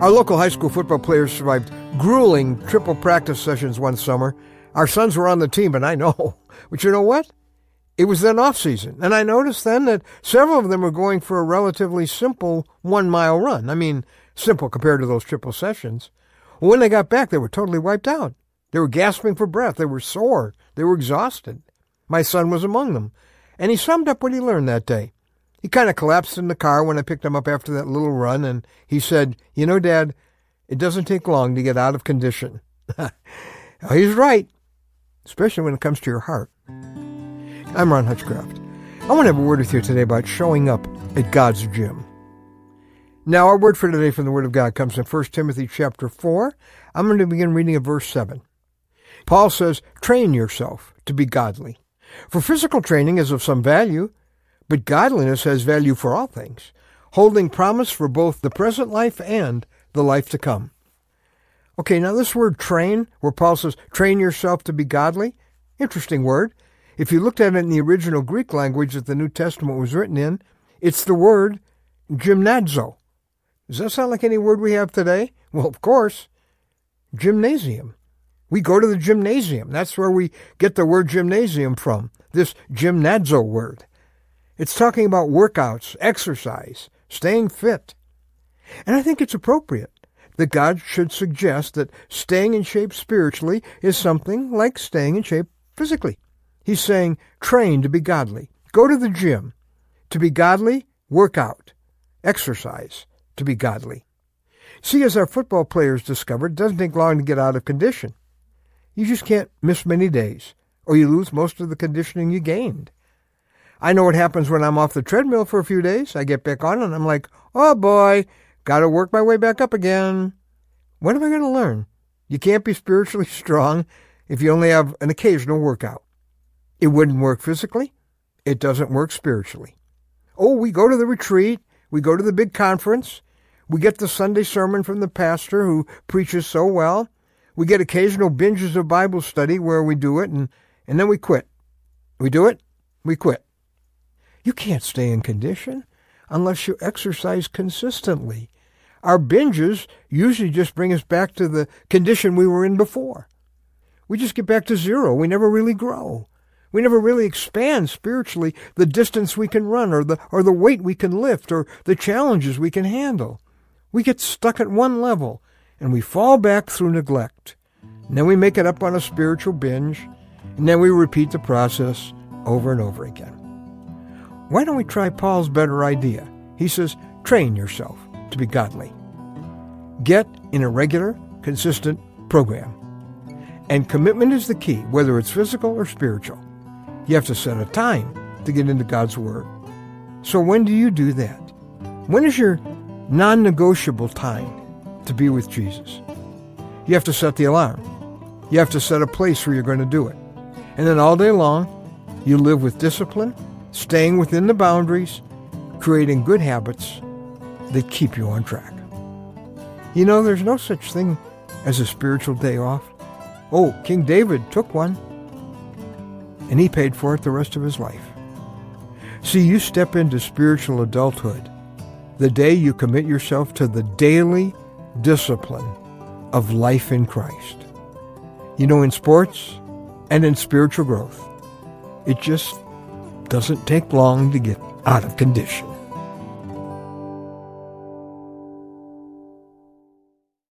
Our local high school football players survived grueling triple practice sessions one summer. Our sons were on the team, and I know. But you know what? It was then off season, and I noticed then that several of them were going for a relatively simple one mile run. I mean, simple compared to those triple sessions. When they got back, they were totally wiped out. They were gasping for breath. They were sore. They were exhausted. My son was among them, and he summed up what he learned that day. He kind of collapsed in the car when I picked him up after that little run, and he said, You know, Dad, it doesn't take long to get out of condition. He's right, especially when it comes to your heart. I'm Ron Hutchcraft. I want to have a word with you today about showing up at God's gym. Now, our word for today from the Word of God comes in 1 Timothy chapter 4. I'm going to begin reading at verse 7. Paul says, Train yourself to be godly. For physical training is of some value, but godliness has value for all things, holding promise for both the present life and the life to come. Okay, now this word train, where Paul says, train yourself to be godly, interesting word. If you looked at it in the original Greek language that the New Testament was written in, it's the word gymnazo. Does that sound like any word we have today? Well, of course. Gymnasium. We go to the gymnasium. That's where we get the word gymnasium from, this gymnazo word. It's talking about workouts, exercise, staying fit. And I think it's appropriate that God should suggest that staying in shape spiritually is something like staying in shape physically. He's saying, train to be godly. Go to the gym. To be godly, work out. Exercise to be godly. See, as our football players discovered, it doesn't take long to get out of condition. You just can't miss many days, or you lose most of the conditioning you gained. I know what happens when I'm off the treadmill for a few days. I get back on and I'm like, oh boy, gotta work my way back up again. When am I going to learn? You can't be spiritually strong if you only have an occasional workout. It wouldn't work physically. It doesn't work spiritually. Oh, we go to the retreat. We go to the big conference. We get the Sunday sermon from the pastor who preaches so well. We get occasional binges of Bible study where we do it and, and then we quit. We do it, we quit. You can't stay in condition unless you exercise consistently. Our binges usually just bring us back to the condition we were in before. We just get back to zero. We never really grow. We never really expand spiritually the distance we can run or the, or the weight we can lift or the challenges we can handle. We get stuck at one level and we fall back through neglect. And then we make it up on a spiritual binge and then we repeat the process over and over again. Why don't we try Paul's better idea? He says, train yourself to be godly. Get in a regular, consistent program. And commitment is the key, whether it's physical or spiritual. You have to set a time to get into God's Word. So when do you do that? When is your non negotiable time to be with Jesus? You have to set the alarm. You have to set a place where you're going to do it. And then all day long, you live with discipline staying within the boundaries, creating good habits that keep you on track. You know, there's no such thing as a spiritual day off. Oh, King David took one, and he paid for it the rest of his life. See, you step into spiritual adulthood the day you commit yourself to the daily discipline of life in Christ. You know, in sports and in spiritual growth, it just doesn't take long to get out of condition.